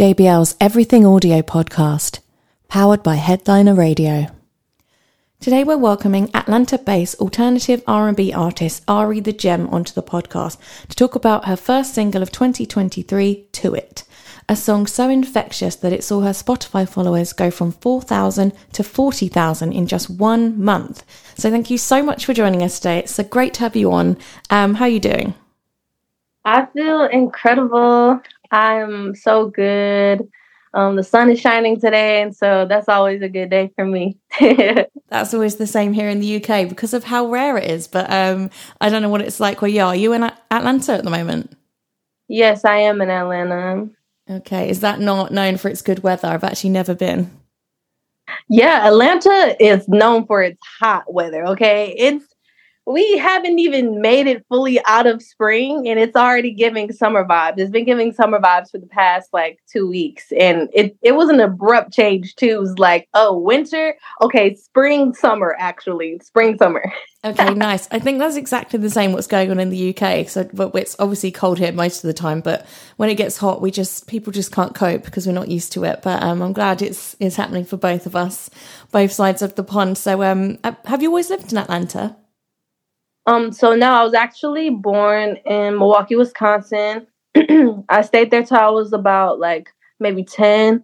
JBL's Everything Audio podcast, powered by Headliner Radio. Today we're welcoming Atlanta-based alternative R&B artist Aryeè the Gem onto the podcast to talk about her first single of 2023, To It, a song so infectious that it saw her Spotify followers go from 4,000 to 40,000 in just one month. So thank you so much for joining us today. It's so great to have you on. Um, how are you doing? I feel incredible. I'm so good. Um, the sun is shining today, and so that's always a good day for me. that's always the same here in the UK because of how rare it is. But um, I don't know what it's like where you are. Are you in Atlanta at the moment? Yes, I am in Atlanta. Okay, is that not known for its good weather? I've actually never been. Yeah, Atlanta is known for its hot weather. Okay, it's we haven't even made it fully out of spring and it's already giving summer vibes. It's been giving summer vibes for the past like two weeks. And it, it was an abrupt change too. It was like, oh, winter, okay, spring, summer, actually. Spring, summer. okay, nice. I think that's exactly the same what's going on in the UK. So but it's obviously cold here most of the time, but when it gets hot, we just people just can't cope because we're not used to it. But um, I'm glad it's it's happening for both of us, both sides of the pond. So um, have you always lived in Atlanta? Um, so no, I was actually born in Milwaukee, Wisconsin. I stayed there till I was about like maybe 10.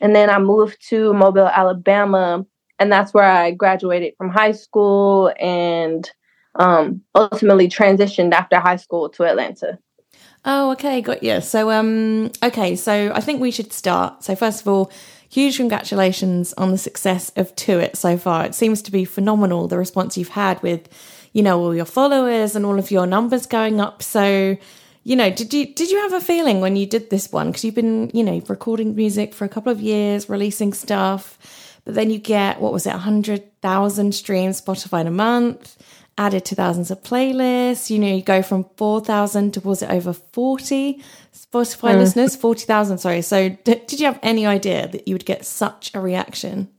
And then I moved to Mobile, Alabama, and that's where I graduated from high school and um, ultimately transitioned after high school to Atlanta. Oh, okay, got you. So, um, okay, so I think we should start. So, first of all, huge congratulations on the success of To It so far. It seems to be phenomenal the response you've had with you know, all your followers and all of your numbers going up. So, you know, did you did you have a feeling when you did this one? Because you've been, you know, recording music for a couple of years, releasing stuff, but then you get what was it, hundred thousand streams Spotify in a month, added to thousands of playlists. You know, you go from four thousand to was it over forty Spotify mm. listeners, forty thousand. Sorry. So, d- did you have any idea that you would get such a reaction?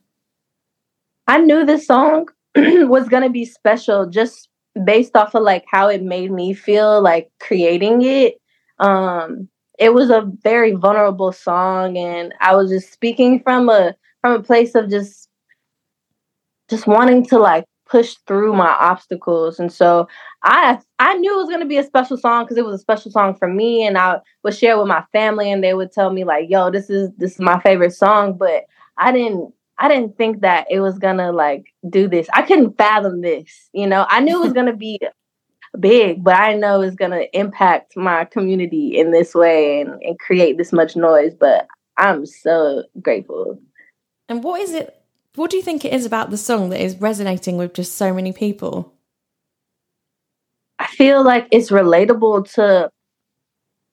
I knew this song was to be special just based off of like how it made me feel like creating it. Um it was a very vulnerable song and i was just speaking from a from a place of just just wanting to like push through my obstacles. And so i i knew it was going to be a special song because it was a special song for me and i would share with my family and they would tell me like yo this is this is my favorite song but i didn't I didn't think that it was gonna like do this. I couldn't fathom this. You know, I knew it was gonna be big, but I know it's gonna impact my community in this way and, and create this much noise. But I'm so grateful. And what is it? What do you think it is about the song that is resonating with just so many people? I feel like it's relatable to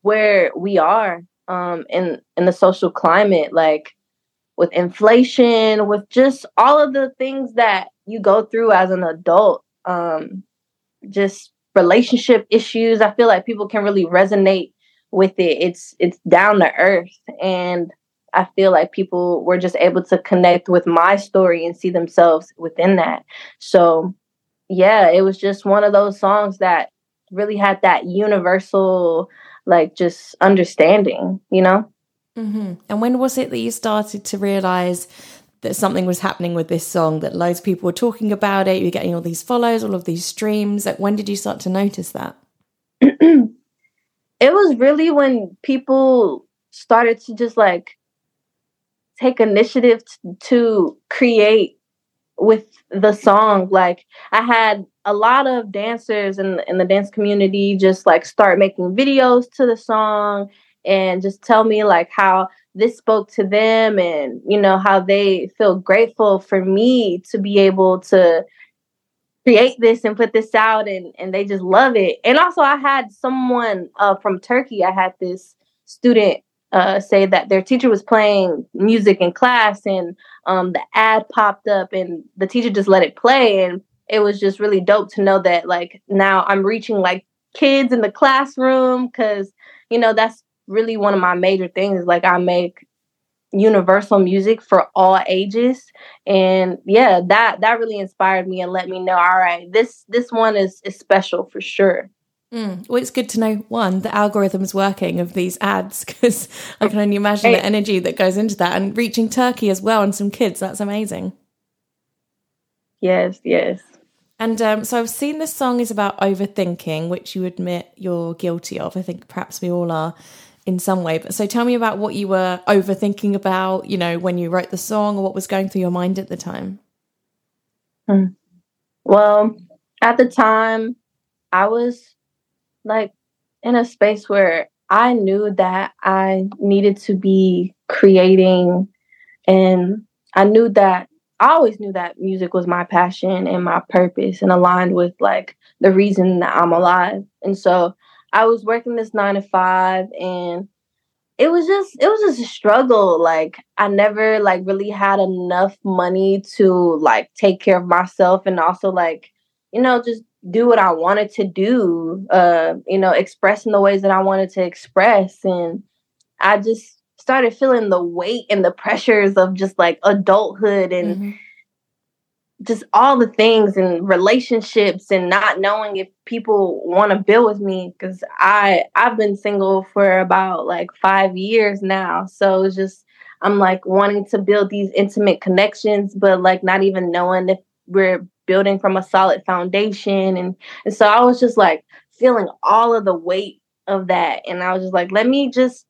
where we are um, in in the social climate. Like with inflation, with just all of the things that you go through as an adult, um, just relationship issues. I feel like people can really resonate with it. It's it's down to earth, and I feel like people were just able to connect with my story and see themselves within that. So, yeah, it was just one of those songs that really had that universal, like, just understanding, you know. Mm-hmm. And when was it that you started to realize that something was happening with this song, that loads of people were talking about it, you're getting all these follows, all of these streams? Like, when did you start to notice that? it was really when people started to just like take initiative to, to create with the song. Like, I had a lot of dancers in, in the dance community just like start making videos to the song and just tell me like how this spoke to them and you know how they feel grateful for me to be able to create this and put this out and and they just love it. And also i had someone uh, from turkey i had this student uh, say that their teacher was playing music in class and um, the ad popped up and the teacher just let it play and it was just really dope to know that like now i'm reaching like kids in the classroom because you know that's really one of my major things. Is like I make universal music for all ages and yeah that that really inspired me and let me know all right this this one is is special for sure Mm. Well, it's good to know one, the algorithm's working of these ads because I can only imagine the energy that goes into that and reaching Turkey as well and some kids. That's amazing. Yes, yes. And um, so I've seen this song is about overthinking, which you admit you're guilty of. I think perhaps we all are in some way. But so tell me about what you were overthinking about, you know, when you wrote the song or what was going through your mind at the time. Hmm. Well, at the time, I was like in a space where I knew that I needed to be creating and I knew that I always knew that music was my passion and my purpose and aligned with like the reason that I'm alive. And so I was working this nine to five and it was just it was just a struggle. Like I never like really had enough money to like take care of myself and also like, you know, just do what I wanted to do, uh, you know, express in the ways that I wanted to express. And I just started feeling the weight and the pressures of just like adulthood and mm-hmm. Just all the things and relationships and not knowing if people want to build with me because I I've been single for about like five years now. So it's just I'm like wanting to build these intimate connections, but like not even knowing if we're building from a solid foundation. And and so I was just like feeling all of the weight of that. And I was just like, let me just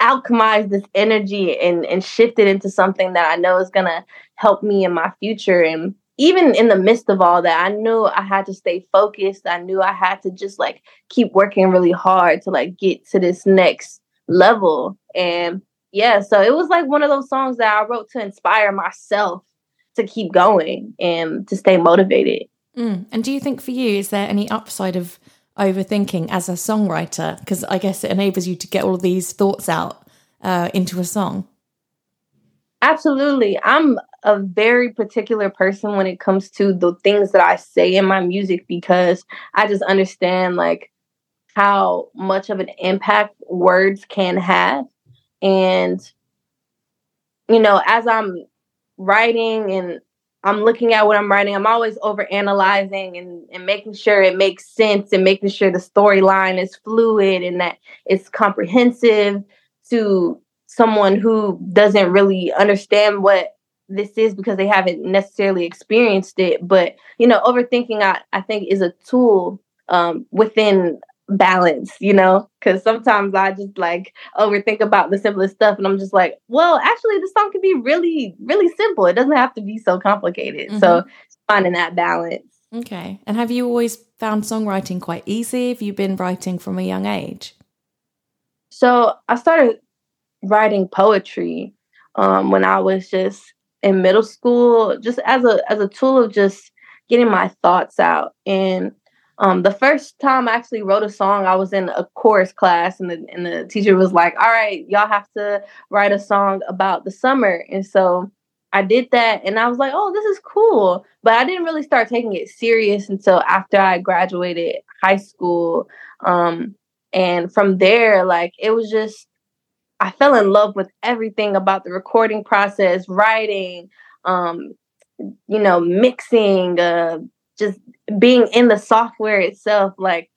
alchemize this energy and and shift it into something that I know is gonna help me in my future. And even in the midst of all that, I knew I had to stay focused. I knew I had to just like keep working really hard to like get to this next level. And yeah, so it was like one of those songs that I wrote to inspire myself to keep going and to stay motivated. Mm. And do you think for you, is there any upside of overthinking as a songwriter? Because I guess it enables you to get all of these thoughts out uh, into a song. Absolutely. I'm a very particular person when it comes to the things that I say in my music because I just understand like how much of an impact words can have. And, you know, as I'm writing and I'm looking at what I'm writing, I'm always over analyzing and, and making sure it makes sense and making sure the storyline is fluid and that it's comprehensive to someone who doesn't really understand what this is because they haven't necessarily experienced it. But you know, overthinking I, I think is a tool um, within balance, you know, because sometimes I just like overthink about the simplest stuff and I'm just like, well, actually, the song can be really, really simple. It doesn't have to be so complicated. Mm-hmm. So finding that balance. Okay. And have you always found songwriting quite easy? Have you been writing from a young age? So I started writing poetry um, when I was just in middle school, just as a as a tool of just getting my thoughts out. And um, the first time I actually wrote a song, I was in a chorus class, and the and the teacher was like, "All right, y'all have to write a song about the summer." And so I did that, and I was like, "Oh, this is cool," but I didn't really start taking it serious until after I graduated high school. Um, and from there, like it was just I fell in love with everything about the recording process, writing, um, you know, mixing, uh, just being in the software itself, like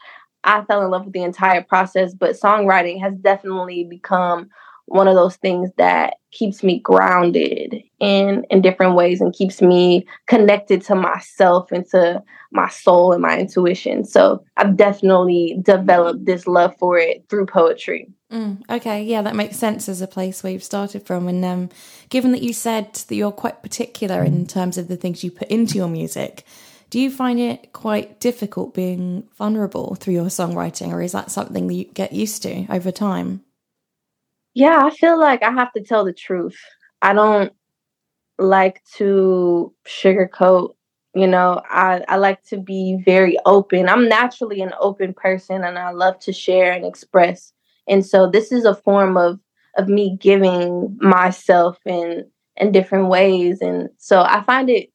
I fell in love with the entire process. But songwriting has definitely become one of those things that keeps me grounded in in different ways and keeps me connected to myself and to my soul and my intuition. So I've definitely developed this love for it through poetry. Mm, okay, yeah, that makes sense as a place where you've started from. And um, given that you said that you're quite particular in terms of the things you put into your music, do you find it quite difficult being vulnerable through your songwriting, or is that something that you get used to over time? Yeah, I feel like I have to tell the truth. I don't like to sugarcoat, you know, I, I like to be very open. I'm naturally an open person and I love to share and express. And so this is a form of of me giving myself in in different ways. And so I find it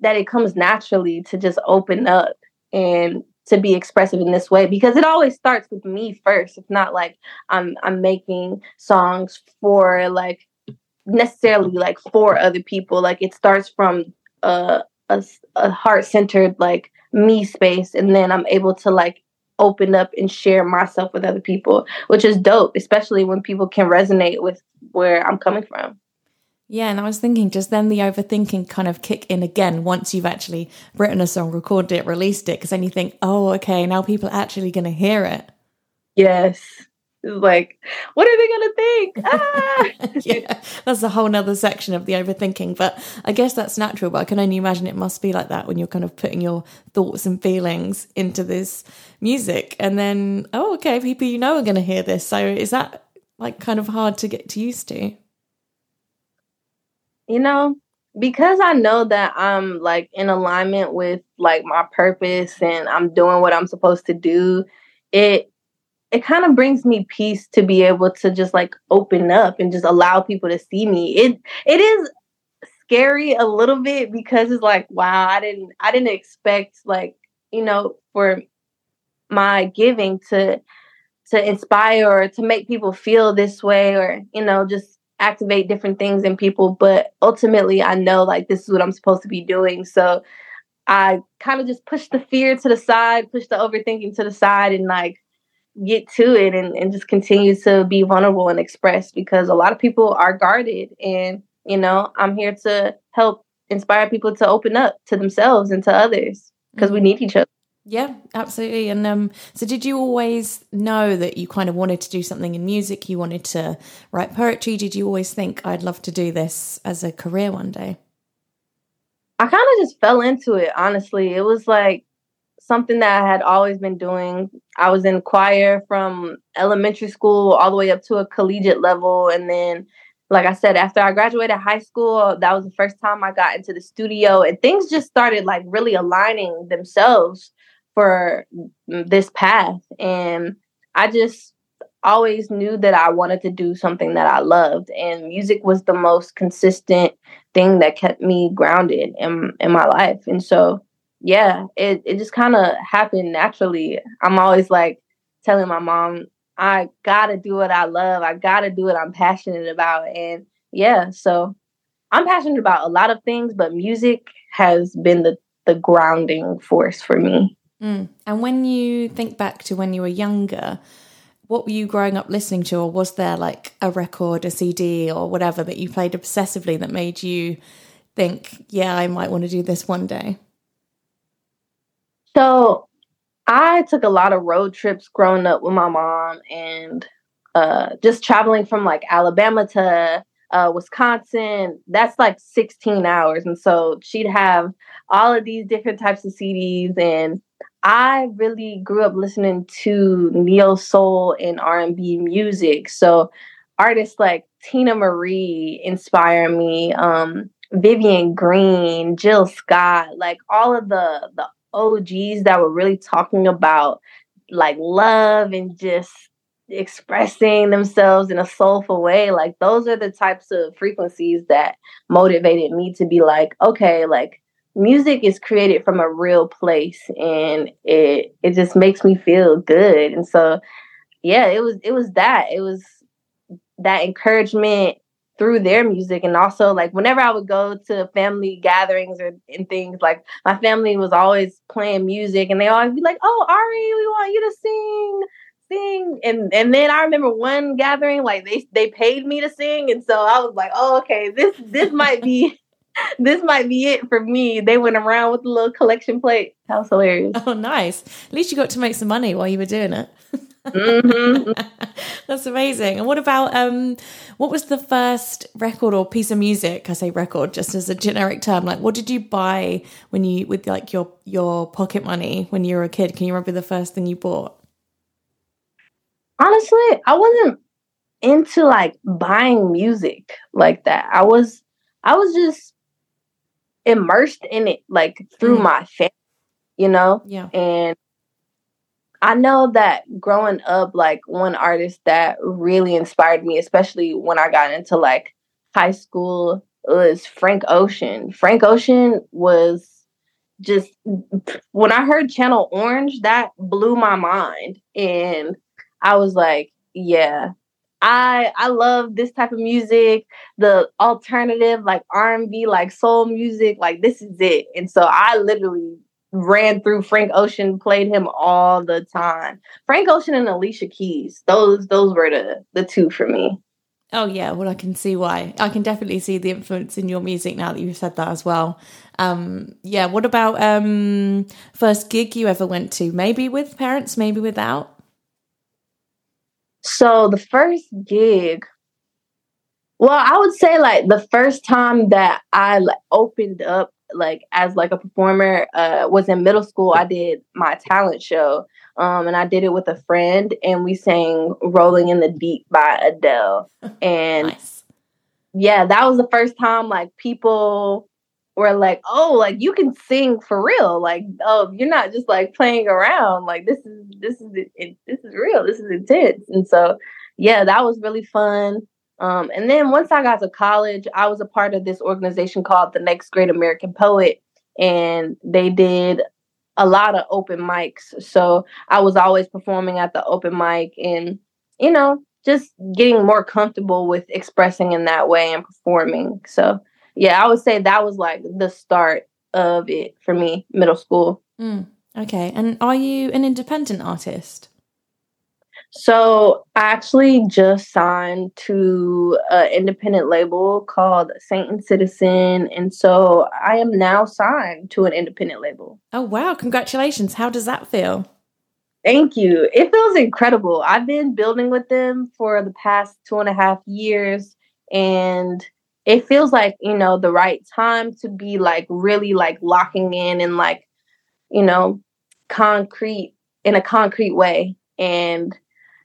that it comes naturally to just open up and to be expressive in this way because it always starts with me first. It's not like I'm I'm making songs for like necessarily like for other people. Like it starts from a a, a heart centered like me space, and then I'm able to like open up and share myself with other people, which is dope, especially when people can resonate with where I'm coming from. Yeah, and I was thinking, does then the overthinking kind of kick in again once you've actually written a song, recorded it, released it? Because then you think, oh, okay, now people are actually going to hear it. Yes. Like, what are they going to think? Ah! yeah, that's a whole nother section of the overthinking. But I guess that's natural. But I can only imagine it must be like that when you're kind of putting your thoughts and feelings into this music. And then, oh, okay, people you know are going to hear this. So is that like kind of hard to get used to? You know, because I know that I'm like in alignment with like my purpose and I'm doing what I'm supposed to do, it it kind of brings me peace to be able to just like open up and just allow people to see me. It it is scary a little bit because it's like, wow, I didn't I didn't expect like, you know, for my giving to to inspire or to make people feel this way or, you know, just activate different things in people but ultimately i know like this is what i'm supposed to be doing so i kind of just push the fear to the side push the overthinking to the side and like get to it and, and just continue to be vulnerable and express because a lot of people are guarded and you know i'm here to help inspire people to open up to themselves and to others because we mm-hmm. need each other yeah, absolutely. And um, so, did you always know that you kind of wanted to do something in music? You wanted to write poetry? Did you always think I'd love to do this as a career one day? I kind of just fell into it, honestly. It was like something that I had always been doing. I was in choir from elementary school all the way up to a collegiate level. And then, like I said, after I graduated high school, that was the first time I got into the studio, and things just started like really aligning themselves for this path. And I just always knew that I wanted to do something that I loved. And music was the most consistent thing that kept me grounded in, in my life. And so, yeah, it, it just kind of happened naturally. I'm always like telling my mom, I gotta do what I love. I gotta do what I'm passionate about. And yeah, so I'm passionate about a lot of things, but music has been the, the grounding force for me. Mm. And when you think back to when you were younger, what were you growing up listening to, or was there like a record, a CD, or whatever that you played obsessively that made you think, yeah, I might want to do this one day? So I took a lot of road trips growing up with my mom and uh, just traveling from like Alabama to uh, Wisconsin. That's like 16 hours. And so she'd have all of these different types of CDs and I really grew up listening to neo soul and R&B music. So artists like Teena Marie inspire me, um, Vivian Green, Jill Scott, like all of the the OGs that were really talking about like love and just expressing themselves in a soulful way like those are the types of frequencies that motivated me to be like okay like music is created from a real place and it it just makes me feel good. And so yeah it was it was that. It was that encouragement through their music. And also like whenever I would go to family gatherings or and things like my family was always playing music and they always be like oh Ari we want you to sing sing. And and then I remember one gathering like they they paid me to sing. And so I was like oh okay this this might be this might be it for me. They went around with a little collection plate. That was hilarious. Oh, nice. At least you got to make some money while you were doing it. mm-hmm. That's amazing. And what about um what was the first record or piece of music? I say record just as a generic term. Like what did you buy when you with like your your pocket money when you were a kid? Can you remember the first thing you bought? Honestly, I wasn't into like buying music like that. I was I was just immersed in it like through mm. my family, you know? Yeah. And I know that growing up, like one artist that really inspired me, especially when I got into like high school, was Frank Ocean. Frank Ocean was just when I heard Channel Orange, that blew my mind. And I was like, yeah, I I love this type of music, the alternative like R&B, like soul music, like this is it. And so I literally ran through Frank Ocean, played him all the time. Frank Ocean and Alicia Keys. Those those were the the two for me. Oh yeah, well I can see why. I can definitely see the influence in your music now that you've said that as well. Um yeah, what about um first gig you ever went to? Maybe with parents, maybe without? So the first gig well, I would say like the first time that I like, opened up like as like a performer uh, was in middle school. I did my talent show, um, and I did it with a friend, and we sang "Rolling in the Deep" by Adele. And nice. yeah, that was the first time like people were like, "Oh, like you can sing for real! Like, oh, you're not just like playing around. Like this is this is it, this is real. This is intense." And so, yeah, that was really fun. Um, and then once I got to college, I was a part of this organization called the Next Great American Poet, and they did a lot of open mics. So I was always performing at the open mic and, you know, just getting more comfortable with expressing in that way and performing. So, yeah, I would say that was like the start of it for me, middle school. Mm, okay. And are you an independent artist? So I actually just signed to an independent label called Saint and Citizen, and so I am now signed to an independent label. Oh wow! Congratulations! How does that feel? Thank you. It feels incredible. I've been building with them for the past two and a half years, and it feels like you know the right time to be like really like locking in and like you know concrete in a concrete way. And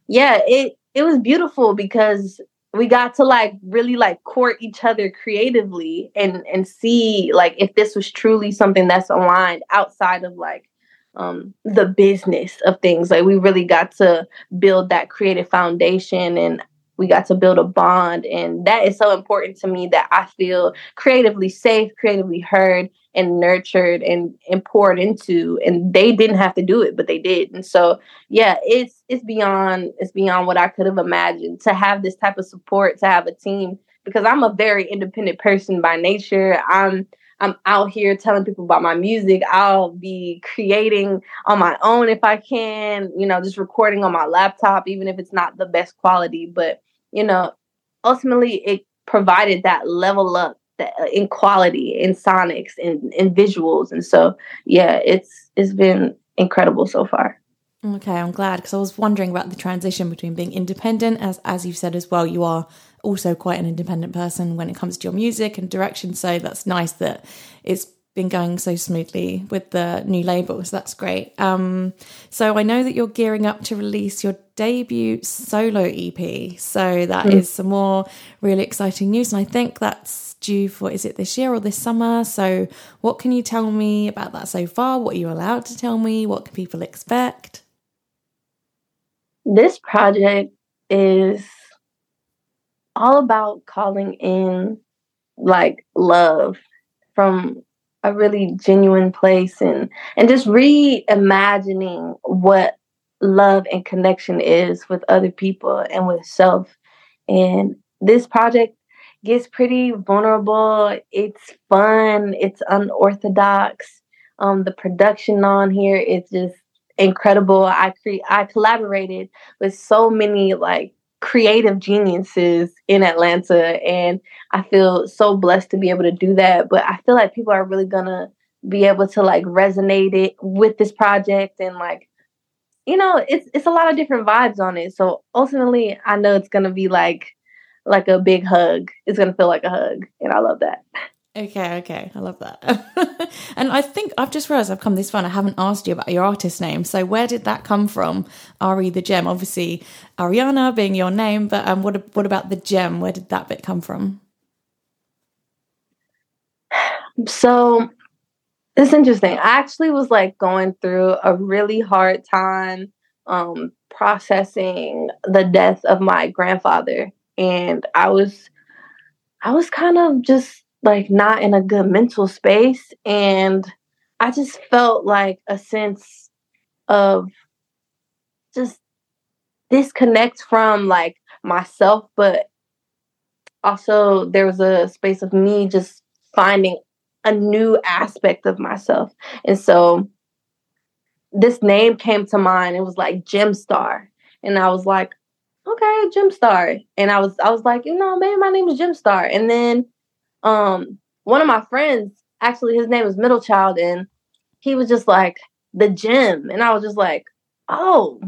yeah, it it was beautiful because we got to like really like court each other creatively and and see like if this was truly something that's aligned outside of like um the business of things. Like we really got to build that creative foundation and we got to build a bond and that is so important to me that i feel creatively safe creatively heard and nurtured and, and poured into and they didn't have to do it but they did. And so yeah it's it's beyond it's beyond what i could have imagined to have this type of support to have a team because i'm a very independent person by nature. I'm i'm out here telling people about my music. I'll be creating on my own if i can you know just recording on my laptop even if it's not the best quality. But you know ultimately it provided that level up uh, in quality, in sonics, in in visuals, and so yeah, it's it's been incredible so far. Okay, I'm glad because I was wondering about the transition between being independent, as as you've said as well. You are also quite an independent person when it comes to your music and direction. So that's nice that it's been going so smoothly with the new label. So that's great. Um, so I know that you're gearing up to release your debut solo EP. So that mm. is some more really exciting news. And I think that's due for, is it this year or this summer? So what can you tell me about that so far? What are you allowed to tell me? What can people expect? This project is all about calling in like love from a really genuine place and and just reimagining what love and connection is with other people and with self. And this project gets pretty vulnerable. It's fun. It's unorthodox. Um the production on here is just incredible i cre- i collaborated with so many like creative geniuses in Atlanta. And I feel so blessed to be able to do that. But I feel like people are really gonna be able to like resonate it with this project and like you know it's it's a lot of different vibes on it so ultimately i know it's gonna be like like a big hug it's gonna feel like a hug and i love that Okay, okay. I love that. and I think I've just realized I've come this far and I haven't asked you about your artist name. So where did that come from? Aryeè the Gem. Obviously Ariana being your name, but um what what about the gem? Where did that bit come from? So it's interesting. I actually was like going through a really hard time um processing the death of my grandfather and I was I was kind of just like not in a good mental space and I just felt like a sense of just disconnect from like myself but also there was a space of me just finding a new aspect of myself and so this name came to mind. It was like Gem Star. And I was like, okay, Gem Star. And I was I was like, you know, maybe my name is Gem Star. And then um one of my friends, actually his name is Middle Child, and he was just like, the gem. And I was just like, oh,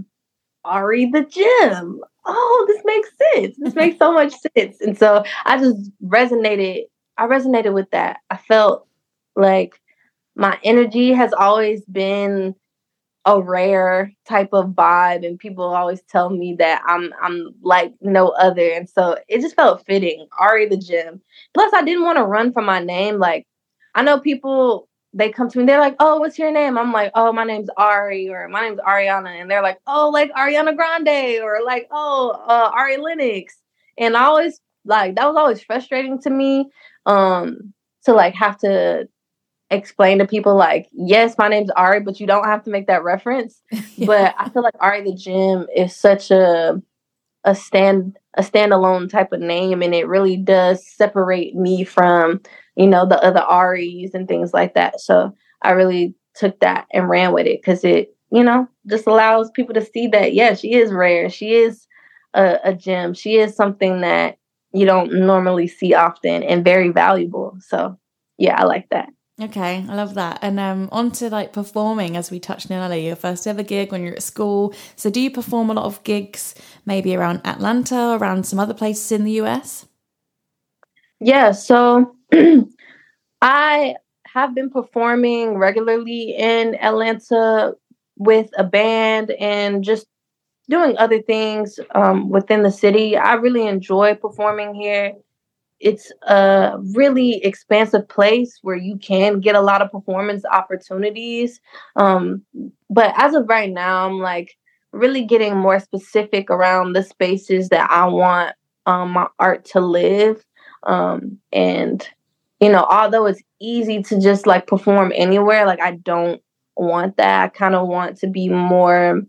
Aryeè the Gem. Oh, this makes sense. This makes so much sense. And so I just resonated. I resonated with that. I felt like my energy has always been a rare type of vibe and people always tell me that I'm I'm like no other and so it just felt fitting Aryeè the Gem plus I didn't want to run from my name like I know people they come to me, they're like, "Oh, what's your name?" I'm like, "Oh, my name's Ari," or "My name's Ariana," and they're like, "Oh, like Ariana Grande," or like, "Oh, uh, Ari Lennox," and I always like that was always frustrating to me, um, to like have to explain to people like, "Yes, my name's Ari," but you don't have to make that reference. yeah. But I feel like Aryeè the Gem is such a a stand a standalone type of name, and it really does separate me from you know, the other Aries and things like that. So I really took that and ran with it because it, you know, just allows people to see that, yeah, she is rare. She is a, a gem. She is something that you don't normally see often and very valuable. So yeah, I like that. Okay, I love that. And um, on to like performing, as we touched on earlier, your first ever gig when you're at school. So, do you perform a lot of gigs, maybe around Atlanta, around some other places in the US? Yeah, so I have been performing regularly in Atlanta with a band and just doing other things um, within the city. I really enjoy performing here. It's a really expansive place where you can get a lot of performance opportunities. Um, but as of right now, I'm like really getting more specific around the spaces that I want um, my art to live. Um, and you know, although it's easy to just like perform anywhere, like I don't want that. I kind of want to be more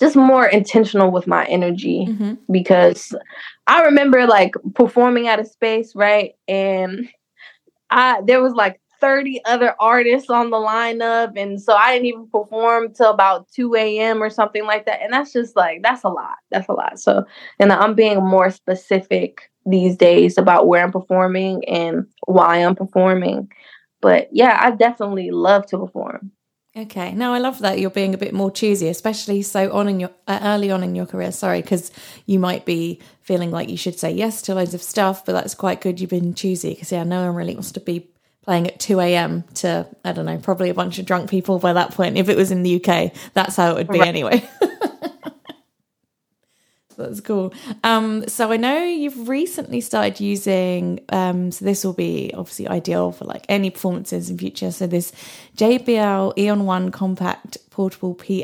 just more intentional with my energy mm-hmm. because I remember like performing at a space, right? And I there was like 30 other artists on the lineup. And so I didn't even perform till about 2 a.m. or something like that. And that's just like, that's a lot. That's a lot. So, and I'm being more specific these days about where I'm performing and why I'm performing. But yeah, I definitely love to perform. Okay, now I love that you're being a bit more choosy, especially so on in your uh, early on in your career. Sorry, because you might be feeling like you should say yes to loads of stuff, but that's quite good. You've been choosy because yeah, no one really wants to be playing at 2 a.m. to, I don't know, probably a bunch of drunk people by that point. If it was in the UK, that's how it would be right. anyway. that's cool. Um, so I know you've recently started using, um, so this will be obviously ideal for like any performances in future. So this JBL Eon One Compact Portable PA,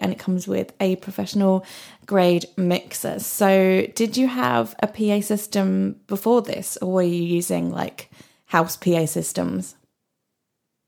and it comes with a professional grade mixer. So did you have a PA system before this, or were you using like house PA systems?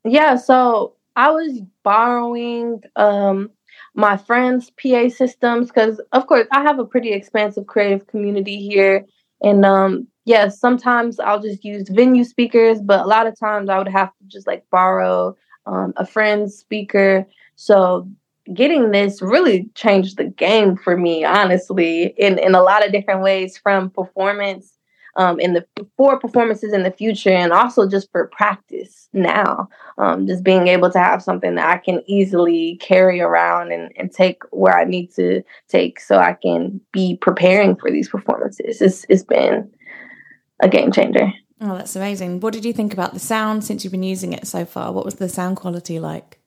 Yeah, so I was borrowing um, my friends' PA systems because, of course, I have a pretty expansive creative community here. And um, yeah, sometimes I'll just use venue speakers, but a lot of times I would have to just like borrow um, a friend's speaker. So getting this really changed the game for me, honestly, in, in a lot of different ways from performance um, in the for performances in the future and also just for practice now. Um, just being able to have something that I can easily carry around and, and take where I need to take so I can be preparing for these performances. It's, it's been a game changer. Oh, that's amazing. What did you think about the sound since you've been using it so far? What was the sound quality like?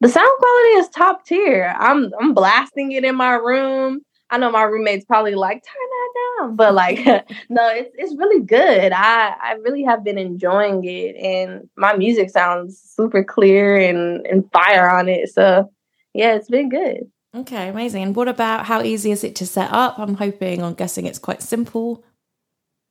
The sound quality is top tier. I'm I'm blasting it in my room. I know my roommates probably like turn but like no, it's it's really good. I I really have been enjoying it, and my music sounds super clear and and fire on it. So yeah, it's been good. Okay, amazing. And what about how easy is it to set up? I'm hoping, I'm guessing it's quite simple.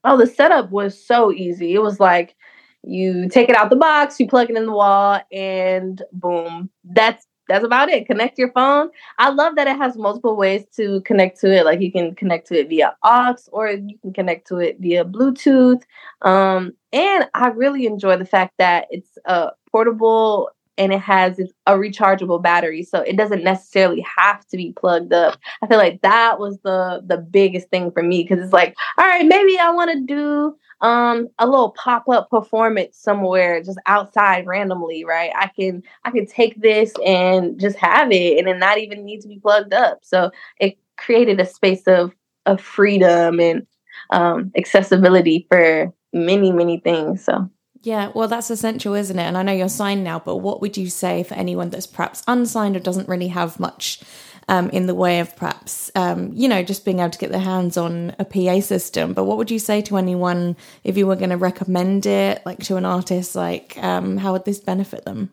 Oh, the setup was so easy. It was like you take it out the box, you plug it in the wall, and boom. That's that's about it. Connect your phone. I love that it has multiple ways to connect to it. Like you can connect to it via aux or you can connect to it via Bluetooth. Um, and I really enjoy the fact that it's a portable and it has a rechargeable battery so it doesn't necessarily have to be plugged up. I feel like that was the the biggest thing for me because it's like all right maybe i want to do um a little pop-up performance somewhere just outside randomly right? I can i can take this and just have it and it not even need to be plugged up. So it created a space of of freedom and um accessibility for many many things so yeah, well, that's essential, isn't it? And I know you're signed now, but what would you say for anyone that's perhaps unsigned or doesn't really have much um, in the way of perhaps, um, you know, just being able to get their hands on a PA system? But what would you say to anyone if you were going to recommend it, like to an artist? Like, um, how would this benefit them?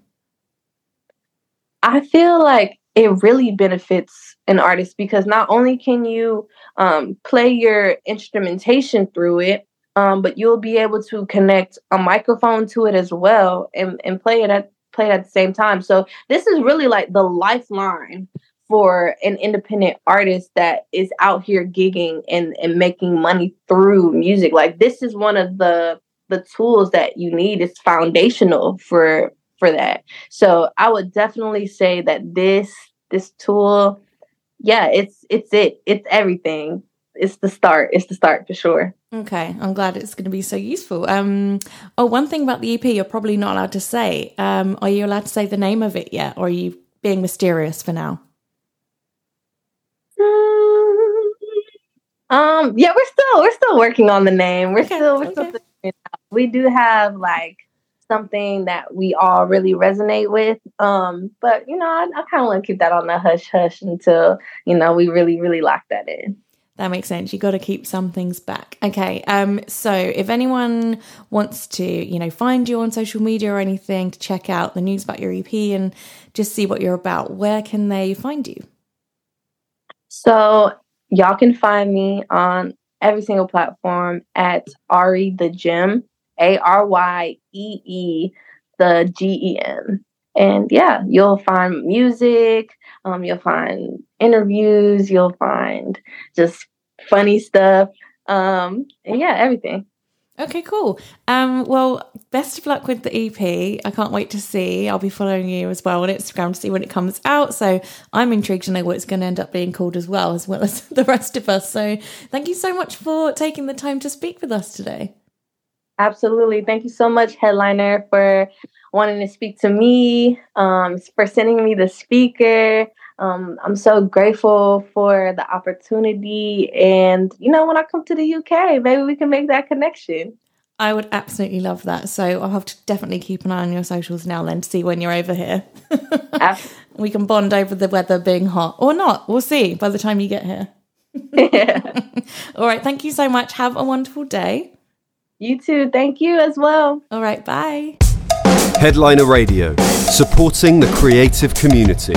I feel like it really benefits an artist because not only can you um, play your instrumentation through it, um, but you'll be able to connect a microphone to it as well and, and play it at play it at the same time. So this is really like the lifeline for an independent artist that is out here gigging and, and making money through music. Like this is one of the the tools that you need. It's foundational for for that. So I would definitely say that this this tool, yeah, it's it's it. It's everything. It's the start. It's the start for sure. Okay, I'm glad it's going to be so useful. Um, oh, one thing about the EP, you're probably not allowed to say. Um, are you allowed to say the name of it yet, or are you being mysterious for now? Um, yeah, we're still we're still working on the name. We're okay, still we're okay. still we do have like something that we all really resonate with. Um, but you know, I, I kind of want to keep that on the hush hush until you know we really really lock that in. That makes sense. You got to keep some things back. Okay. Um, so if anyone wants to, you know, find you on social media or anything to check out the news about your EP and just see what you're about, where can they find you? So y'all can find me on every single platform at Aryeè the Gem, A R Y E E the G E M. And yeah, you'll find music, um, you'll find interviews, you'll find just funny stuff. Um, and yeah, everything. Okay, cool. Um, well, best of luck with the EP. I can't wait to see. I'll be following you as well on Instagram to see when it comes out. So I'm intrigued to know what it's going to end up being called as well, as well as the rest of us. So thank you so much for taking the time to speak with us today. Absolutely. Thank you so much, Headliner, for wanting to speak to me, um, for sending me the speaker. Um, I'm so grateful for the opportunity. And, you know, when I come to the UK, maybe we can make that connection. I would absolutely love that. So I'll have to definitely keep an eye on your socials now then to see when you're over here. we can bond over the weather being hot or not. We'll see by the time you get here. yeah. All right. Thank you so much. Have a wonderful day. You too. Thank you as well. All right. Bye. Headliner Radio, supporting the creative community.